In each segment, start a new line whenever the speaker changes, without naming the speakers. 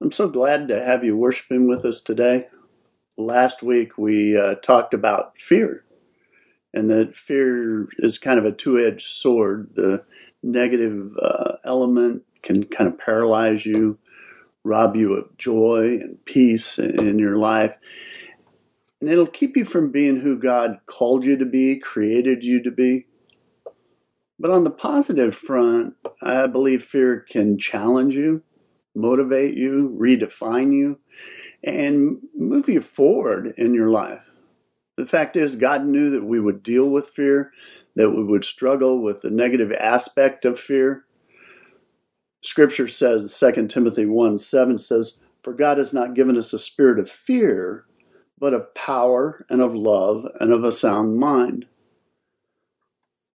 I'm so glad to have you worshiping with us today. Last week we uh, talked about fear, and that fear is kind of a two edged sword. The negative uh, element can kind of paralyze you, rob you of joy and peace in your life. And it'll keep you from being who God called you to be, created you to be. But on the positive front, I believe fear can challenge you motivate you, redefine you, and move you forward in your life. The fact is, God knew that we would deal with fear, that we would struggle with the negative aspect of fear. Scripture says, 2 Timothy 1 7 says, For God has not given us a spirit of fear, but of power and of love and of a sound mind.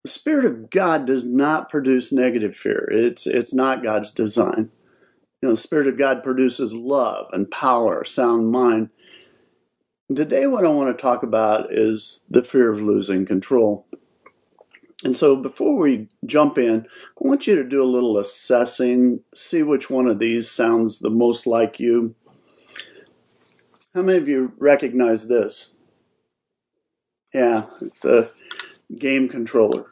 The Spirit of God does not produce negative fear. It's, it's not God's design. You know, the Spirit of God produces love and power, sound mind. Today, what I want to talk about is the fear of losing control. And so, before we jump in, I want you to do a little assessing, see which one of these sounds the most like you. How many of you recognize this? Yeah, it's a game controller.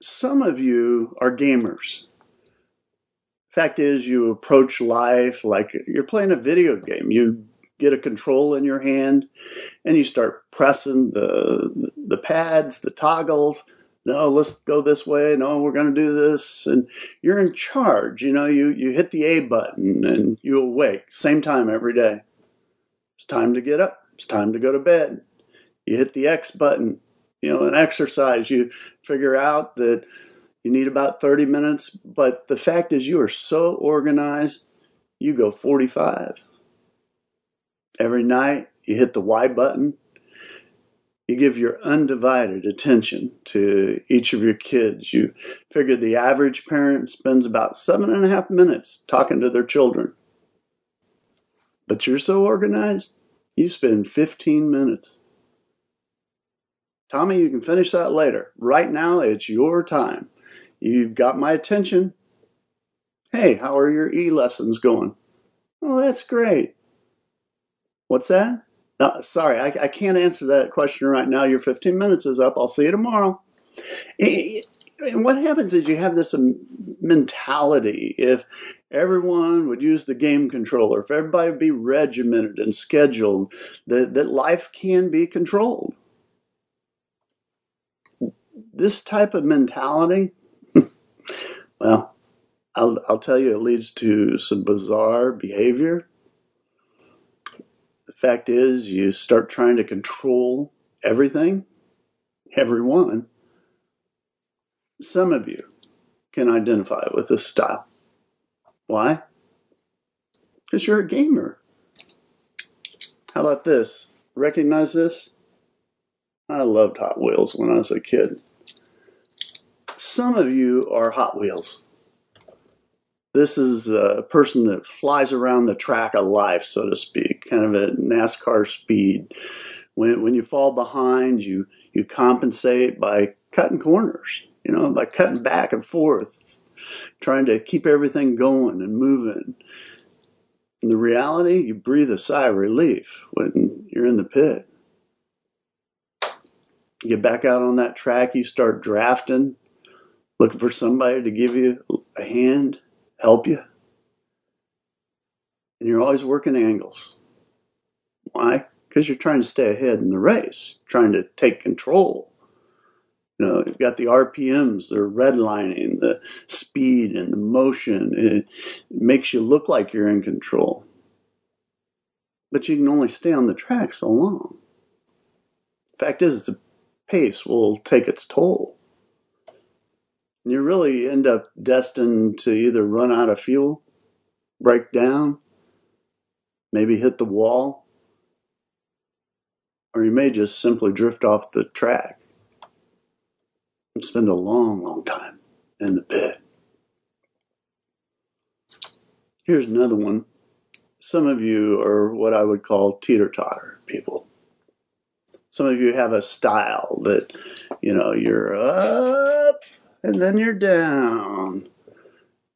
Some of you are gamers. Fact is, you approach life like you're playing a video game. You get a control in your hand and you start pressing the the pads, the toggles. No, let's go this way. No, we're going to do this, and you're in charge. You know, you you hit the A button and you awake same time every day. It's time to get up. It's time to go to bed. You hit the X button. You know, an exercise. You figure out that you need about 30 minutes, but the fact is, you are so organized, you go 45. Every night, you hit the Y button. You give your undivided attention to each of your kids. You figure the average parent spends about seven and a half minutes talking to their children. But you're so organized, you spend 15 minutes. Tommy, you can finish that later. Right now, it's your time. You've got my attention. Hey, how are your e lessons going? Oh, that's great. What's that? Uh, sorry, I, I, can't answer that question right now. Your 15 minutes is up. I'll see you tomorrow. And what happens is you have this mentality. If everyone would use the game controller, if everybody would be regimented and scheduled, that, that life can be controlled. This type of mentality well, I'll, I'll tell you, it leads to some bizarre behavior. The fact is, you start trying to control everything, everyone. Some of you can identify with this style. Why? Because you're a gamer. How about this? Recognize this? I loved Hot Wheels when I was a kid. Some of you are Hot Wheels. This is a person that flies around the track of life, so to speak, kind of at NASCAR speed. When, when you fall behind, you, you compensate by cutting corners, you know, by cutting back and forth, trying to keep everything going and moving. In the reality, you breathe a sigh of relief when you're in the pit. You get back out on that track, you start drafting, looking for somebody to give you a hand, help you. And you're always working angles. Why? Because you're trying to stay ahead in the race, trying to take control. You know, you've got the RPMs, the redlining, the speed and the motion. It makes you look like you're in control. But you can only stay on the track so long. Fact is, the pace will take its toll. And you really end up destined to either run out of fuel, break down, maybe hit the wall, or you may just simply drift off the track and spend a long, long time in the pit. Here's another one. Some of you are what I would call teeter totter people. Some of you have a style that, you know, you're up and then you're down.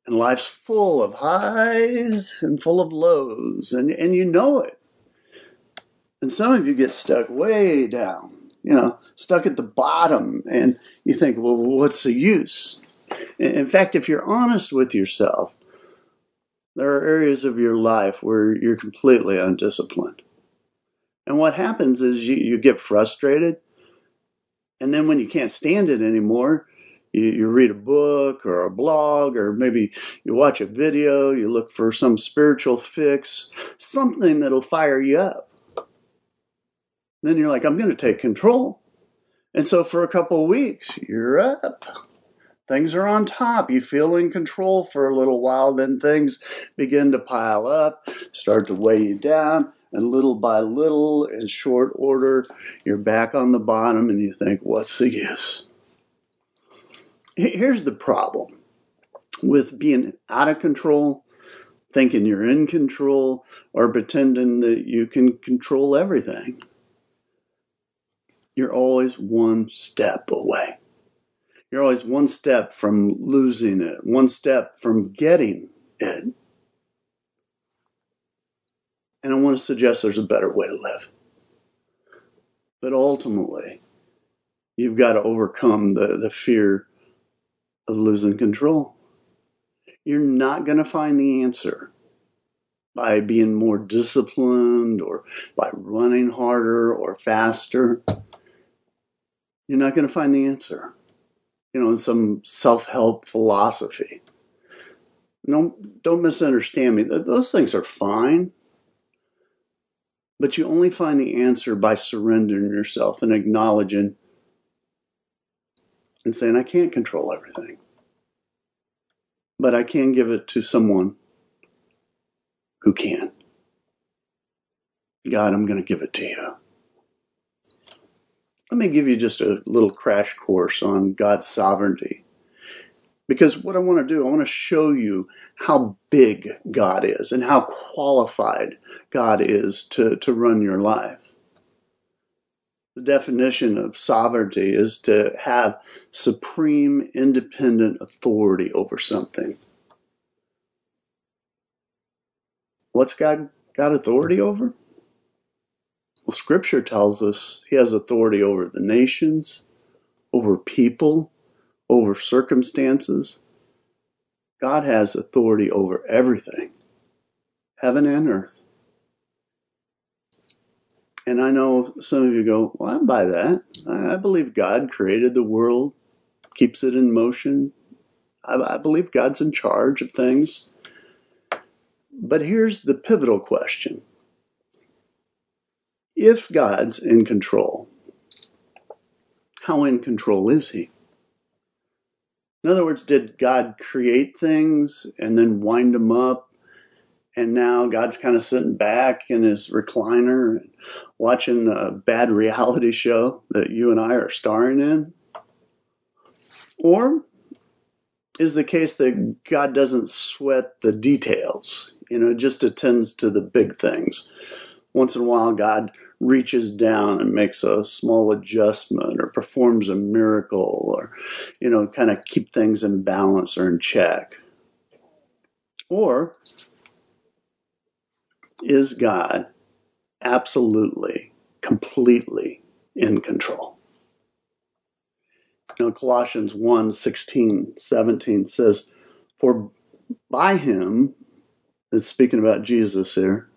And life's full of highs and full of lows, and, and you know it. And some of you get stuck way down, you know, stuck at the bottom, and you think, well, what's the use? In fact, if you're honest with yourself, there are areas of your life where you're completely undisciplined. And what happens is you, you get frustrated. And then when you can't stand it anymore, you, you read a book or a blog, or maybe you watch a video, you look for some spiritual fix, something that'll fire you up. Then you're like, I'm going to take control. And so for a couple of weeks, you're up. Things are on top. You feel in control for a little while, then things begin to pile up, start to weigh you down, and little by little, in short order, you're back on the bottom and you think, what's the use? Here's the problem with being out of control, thinking you're in control, or pretending that you can control everything. You're always one step away. You're always one step from losing it, one step from getting it. And I want to suggest there's a better way to live. But ultimately, you've got to overcome the, the fear of losing control. You're not going to find the answer by being more disciplined or by running harder or faster. You're not going to find the answer you know, in some self-help philosophy. No, don't misunderstand me. Those things are fine. But you only find the answer by surrendering yourself and acknowledging and saying, I can't control everything. But I can give it to someone who can. God, I'm going to give it to you. Let me give you just a little crash course on God's sovereignty. Because what I want to do, I want to show you how big God is and how qualified God is to, to run your life. The definition of sovereignty is to have supreme independent authority over something. What's God got authority over? Well, Scripture tells us he has authority over the nations, over people, over circumstances. God has authority over everything, heaven and earth. And I know some of you go, Well, I buy that. I believe God created the world, keeps it in motion. I, believe God's in charge of things. But here's the pivotal question if God's in control, how in control is He? In other words, did God create things and then wind them up? And now God's kind of sitting back in his recliner and watching a bad reality show that you and I are starring in? Or is the case that God doesn't sweat the details, you know, just attends to the big things? Once in a while, God reaches down and makes a small adjustment or performs a miracle or, you know, kind of keep things in balance or in check? Or is God absolutely, completely in control? Now, Colossians 1 16, 17 says, For by him, it's speaking about Jesus here,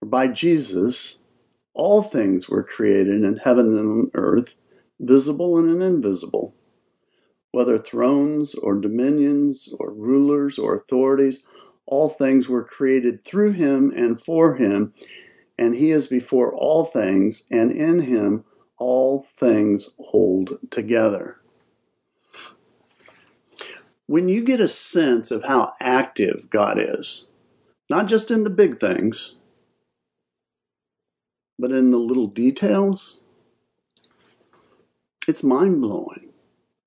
for by Jesus, all things were created in heaven and on earth, visible and invisible, whether thrones or dominions or rulers or authorities, all things were created through him and for him, and he is before all things, and in him all things hold together. When you get a sense of how active God is, not just in the big things, but in the little details, it's mind blowing.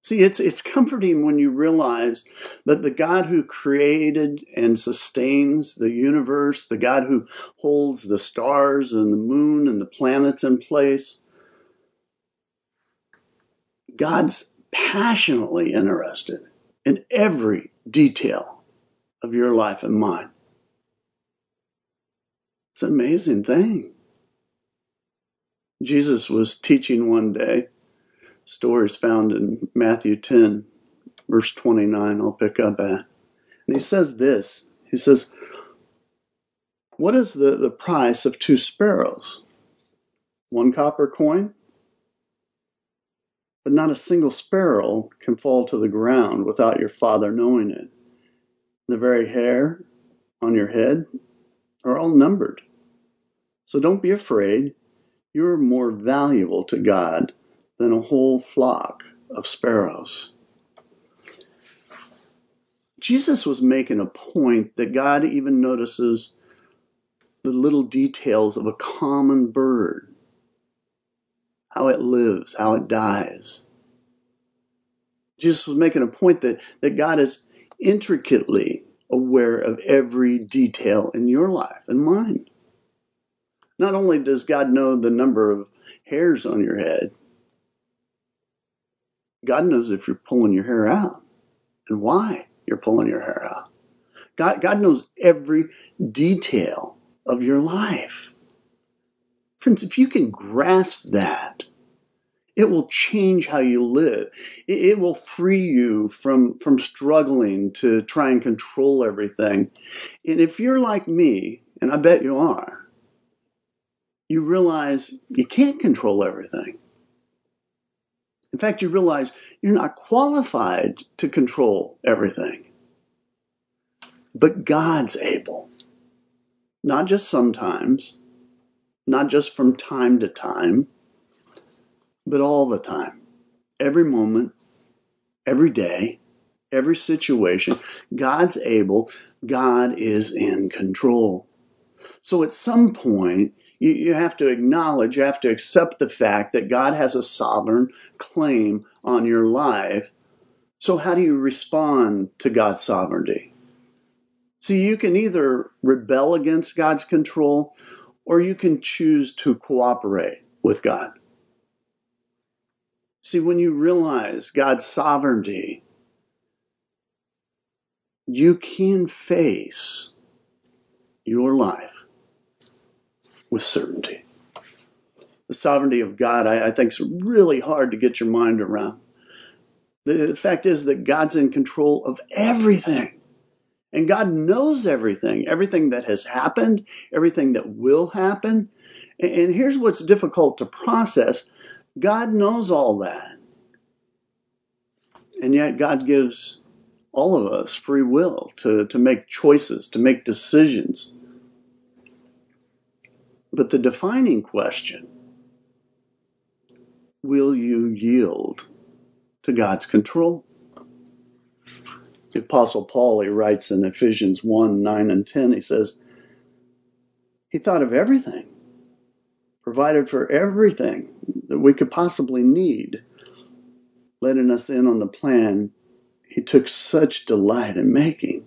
See, it's, it's comforting when you realize that the God who created and sustains the universe, the God who holds the stars and the moon and the planets in place, God's passionately interested in every detail of your life and mine. It's an amazing thing. Jesus was teaching one day, stories found in Matthew 10, verse 29, I'll pick up at. And he says this He says, What is the, the price of two sparrows? One copper coin? But not a single sparrow can fall to the ground without your Father knowing it. The very hair on your head are all numbered. So don't be afraid. You're more valuable to God than a whole flock of sparrows. Jesus was making a point that God even notices the little details of a common bird how it lives, how it dies. Jesus was making a point that, that God is intricately aware of every detail in your life and mine. Not only does God know the number of hairs on your head, God knows if you're pulling your hair out and why you're pulling your hair out. God, God knows every detail of your life. Friends, if you can grasp that, it will change how you live. It, will free you from, from struggling to try and control everything. And if you're like me, and I bet you are, you realize you can't control everything. In fact, you realize you're not qualified to control everything. But God's able. Not just sometimes, not just from time to time, but all the time. Every moment, every day, every situation. God's able, God is in control. So at some point, you, you have to acknowledge, you have to accept the fact that God has a sovereign claim on your life. So, how do you respond to God's sovereignty? See, you can either rebel against God's control or you can choose to cooperate with God. See, when you realize God's sovereignty, you can face your life with certainty. The sovereignty of God, I, I think, is really hard to get your mind around. The, fact is that God's in control of everything. And God knows everything, everything that has happened, everything that will happen. And here's what's difficult to process God knows all that. And yet, God gives all of us free will to, to make choices, to make decisions. But the defining question will you yield to God's control? The Apostle Paul, he writes in Ephesians 1 9 and 10, he says, He thought of everything, provided for everything that we could possibly need, letting us in on the plan he took such delight in making.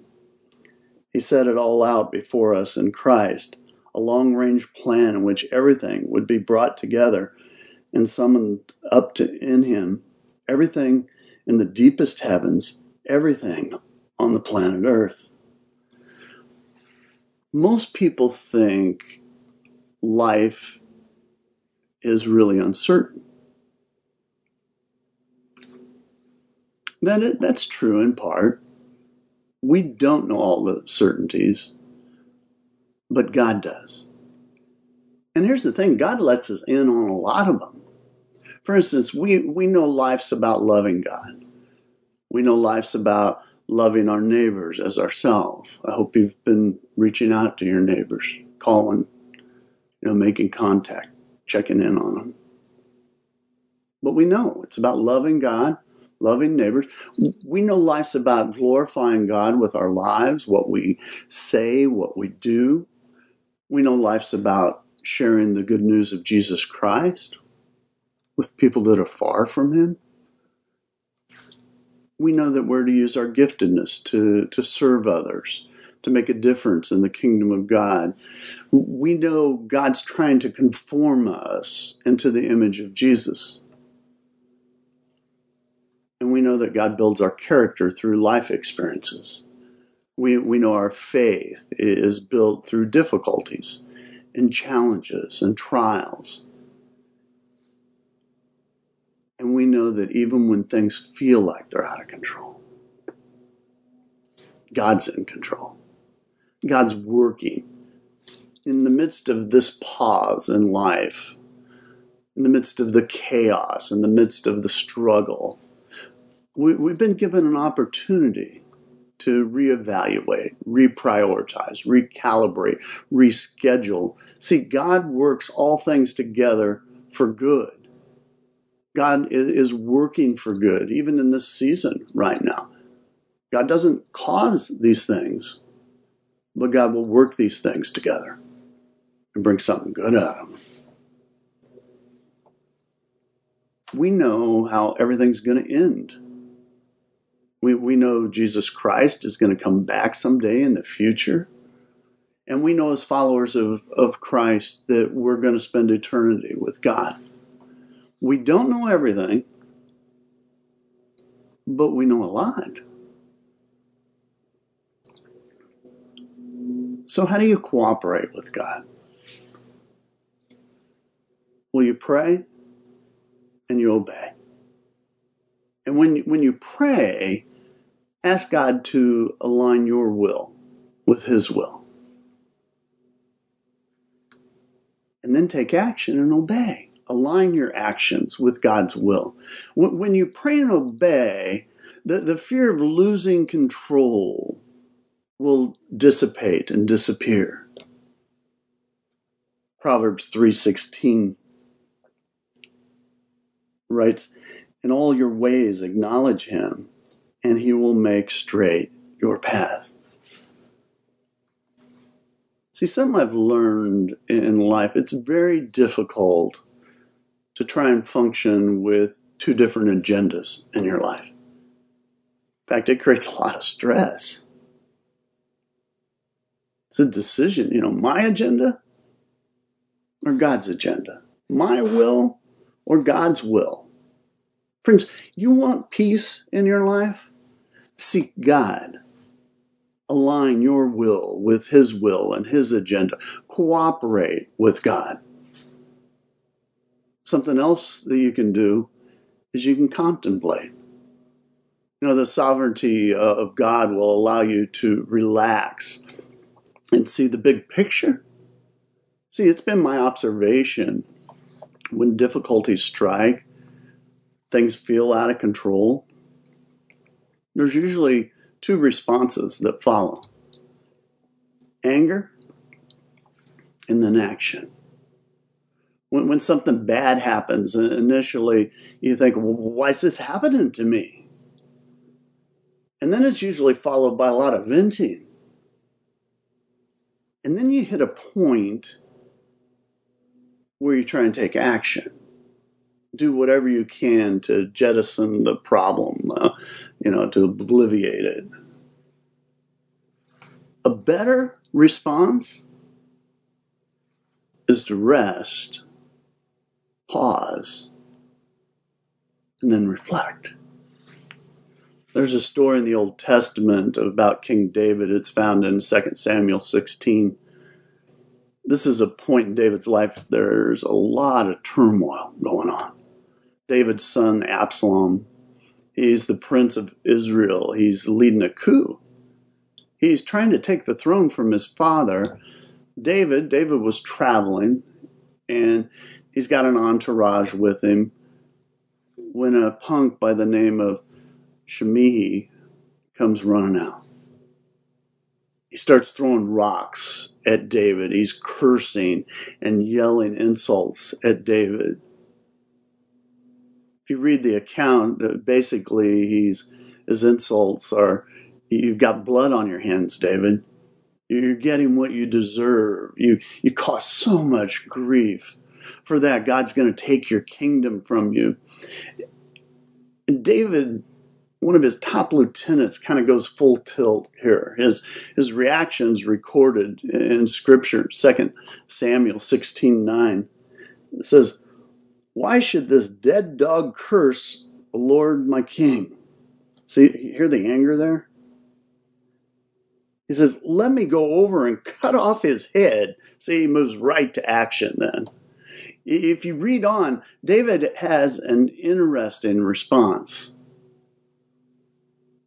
He set it all out before us in Christ, a long range plan in which everything would be brought together and summoned up to in him, everything in the deepest heavens, everything on the planet Earth. Most people think life is really uncertain. That it, that's true in part. We don't know all the certainties, but God does. And here's the thing God lets us in on a lot of them. For instance, we, we know life's about loving God. We know life's about loving our neighbors as ourselves. I hope you've been reaching out to your neighbors, calling, you know, making contact checking in on them. But we know it's about loving God, loving neighbors. We know life's about glorifying God with our lives, what we say, what we do. We know life's about sharing the good news of Jesus Christ with people that are far from Him. We know that we're to use our giftedness to, to serve others, to make a difference in the kingdom of God. We know God's trying to conform us into the image of Jesus. And we know that God builds our character through life experiences. We, we know our faith is built through difficulties and challenges and trials. And we know that even when things feel like they're out of control, God's in control. God's working in the midst of this pause in life, in the midst of the chaos, in the midst of the struggle. We, have been given an opportunity to reevaluate, reprioritize, recalibrate, reschedule. See, God works all things together for good. God is working for good, even in this season right now. God doesn't cause these things, but God will work these things together and bring something good out of them. We know how everything's going to end. We, we know Jesus Christ is going to come back someday in the future. And we know as followers of, of Christ that we're going to spend eternity with God. We don't know everything, but we know a lot. So, how do you cooperate with God? Well, you pray and you obey. And when, when you pray, ask God to align your will with His will. And then take action and obey. Align your actions with God's will. When, you pray and obey, the, the fear of losing control will dissipate and disappear. Proverbs 3:16 writes, "In all your ways acknowledge him, and he will make straight your path." See, something I've learned in life, it's very difficult to try and function with two different agendas in your life. In fact, it creates a lot of stress. It's a decision, you know, my agenda or God's agenda, my will or God's will. Friends, you want peace in your life? Seek God. Align your will with His will and His agenda. Cooperate with God. Something else that you can do is you can contemplate. You know, the sovereignty uh, of God will allow you to relax and see the big picture. See, it's been my observation when difficulties strike, things feel out of control, there's usually two responses that follow anger and then action. When, when something bad happens, initially you think, well, why is this happening to me? And then it's usually followed by a lot of venting and then you hit a point where you try and take action. Do whatever you can to jettison the problem, uh, you know, to obliviate it. A better response is to rest, pause, and then reflect. There's a story in the Old Testament about King David. It's found in 2 Samuel 16. This is a point in David's life. There's a lot of turmoil going on. David's son, Absalom, he's the prince of Israel. He's leading a coup. He's trying to take the throne from his father. David, David was traveling, and he's got an entourage with him when a punk by the name of Shimei comes running out. He starts throwing rocks at David. He's cursing and yelling insults at David. If you read the account, uh, basically he's his insults are you've got blood on your hands, David. You're getting what you deserve. You you cause so much grief. For that, God's going to take your kingdom from you. And David one of his top lieutenants kind of goes full tilt here. His his reactions recorded in Scripture, 2 Samuel 16 9. It says, Why should this dead dog curse the Lord my king? See, hear the anger there? He says, Let me go over and cut off his head. See, he moves right to action then. If you read on, David has an interesting response.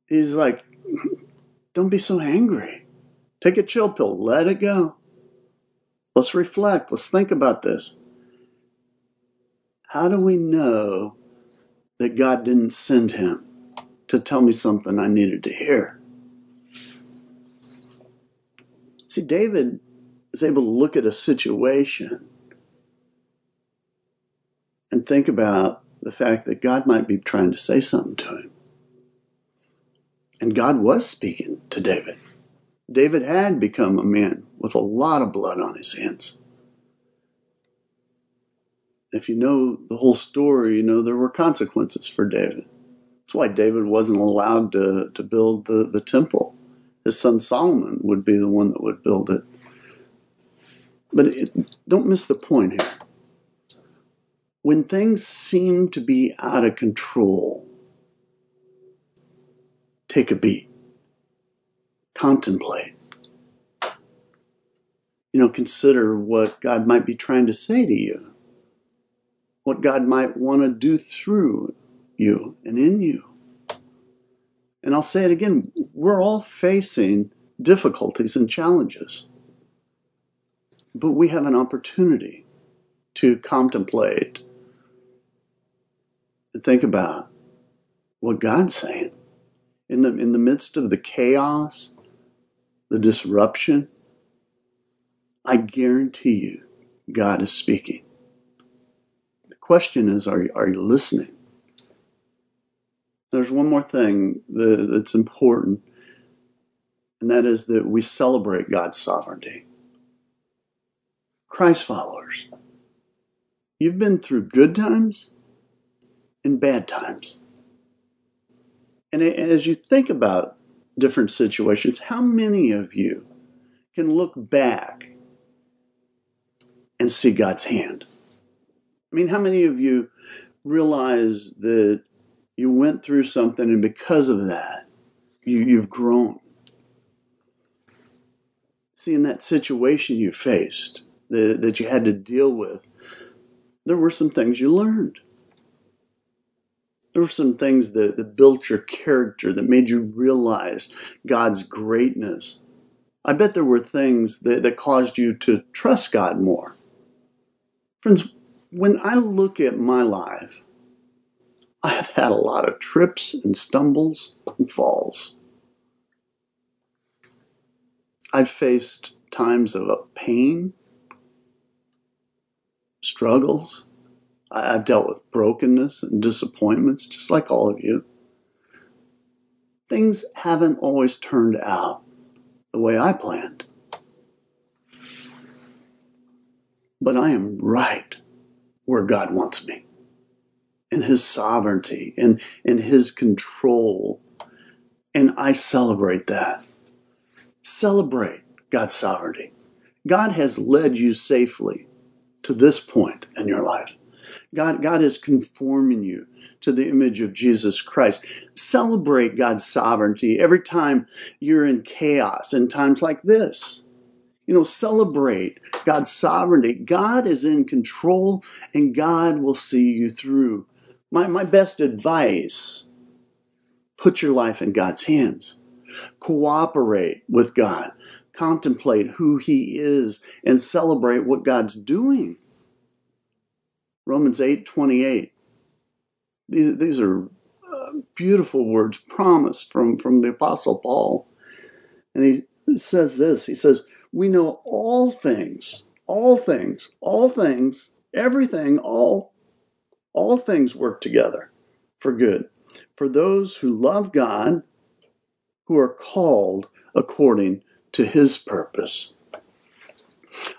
He's like, Don't be so angry. Take a chill pill, let it go. Let's reflect, let's think about this. How do we know that God didn't send him to tell me something I needed to hear? See, David is able to look at a situation and think about the fact that God might be trying to say something to him. And God was speaking to David. David had become a man with a lot of blood on his hands. If you know the whole story, you know there were consequences for David. That's why David wasn't allowed to, to build the, the temple. His son Solomon would be the one that would build it. But it, don't miss the point here. When things seem to be out of control, take a beat, contemplate. You know, consider what God might be trying to say to you, what God might want to do through you and in you. And I'll say it again we're all facing difficulties and challenges, but we have an opportunity to contemplate and think about what God's saying in the in the midst of the chaos, the disruption. I guarantee you, God is speaking. Question is, are you, are you listening? There's one more thing that's important, and that is that we celebrate God's sovereignty. Christ followers, you've been through good times and bad times. And as you think about different situations, how many of you can look back and see God's hand? I mean, how many of you realize that you went through something and because of that, you, you've grown? See, in that situation you faced, the, that you had to deal with, there were some things you learned there were some things that, that built your character, that made you realize God's greatness. I bet there were things that, that caused you to trust God more. Friends, when I look at my life, I have had a lot of trips and stumbles and falls. I've faced times of pain, struggles, I've dealt with brokenness and disappointments, just like all of you. Things haven't always turned out the way I planned. But I am right where God wants me in His sovereignty and in His control. And I celebrate that. Celebrate God's sovereignty. God has led you safely to this point in your life. God, God is conforming you to the image of Jesus Christ. Celebrate God's sovereignty every time you're in chaos in times like this. You know, celebrate God's sovereignty. God is in control and God will see you through. My, my best advice put your life in God's hands. Cooperate with God. Contemplate who He is and celebrate what God's doing. Romans 8 28. These, these are uh, beautiful words, promise from, from the Apostle Paul. And he says this He says, We know all things, all things, all things, everything, all, all things work together for good for those who love God, who are called according to his purpose.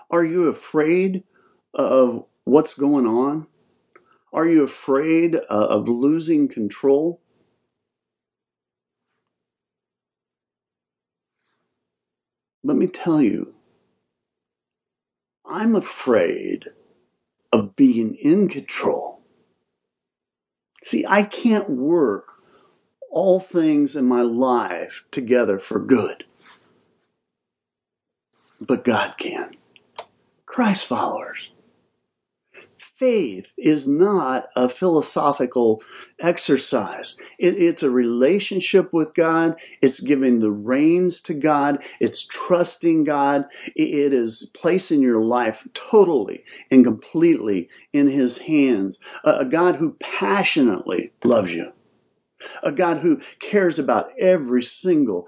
Are you afraid of what's going on? Are you afraid uh, of losing control? Let me tell you, I'm afraid of being in control. See, I can't work all things in my life together for good. But God can. Christ followers faith is not a philosophical exercise. It, it's a relationship with God. It's giving the reins to God. It's trusting God. It is placing your life totally and completely in His hands. A, a God who passionately loves you. A God who cares about every single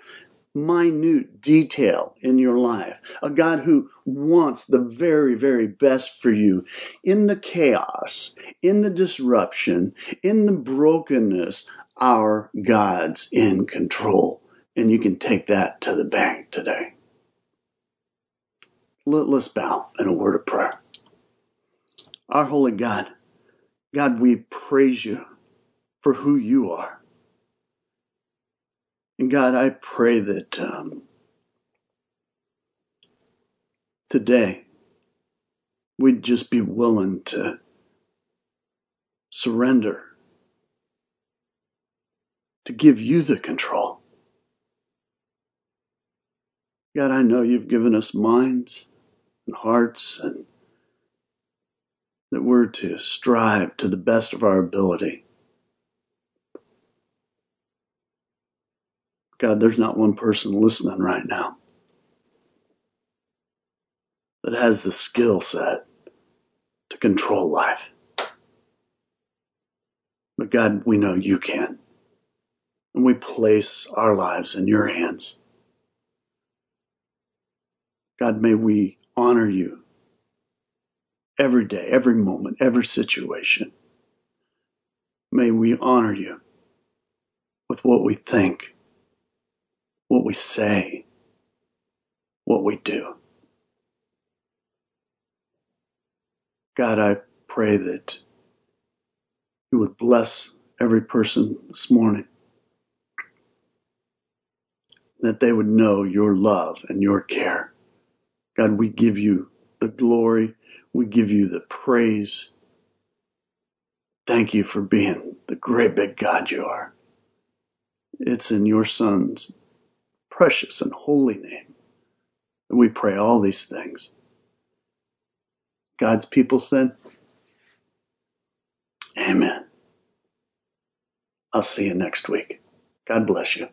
minute detail in your life, a God who wants the very, very best for you in the chaos, in the disruption, in the brokenness. Our God's in control. And you can take that to the bank today. Let, us bow in a word of prayer. Our holy God, God, we praise you for who you are. And God, I pray that um, today we'd just be willing to surrender, to give you the control. God, I know you've given us minds and hearts and that we're to strive to the best of our ability God, there's not one person listening right now that has the skill set to control life. But God, we know you can. And we place our lives in your hands. God, may we honor you every day, every moment, every situation. May we honor you with what we think what we say, what we do. God, I pray that you would bless every person this morning, that they would know your love and your care. God, we give you the glory, we give you the praise. Thank you for being the great big God you are. It's in your Son's precious and holy name. And we pray all these things. God's people said, Amen. I'll see you next week. God bless you.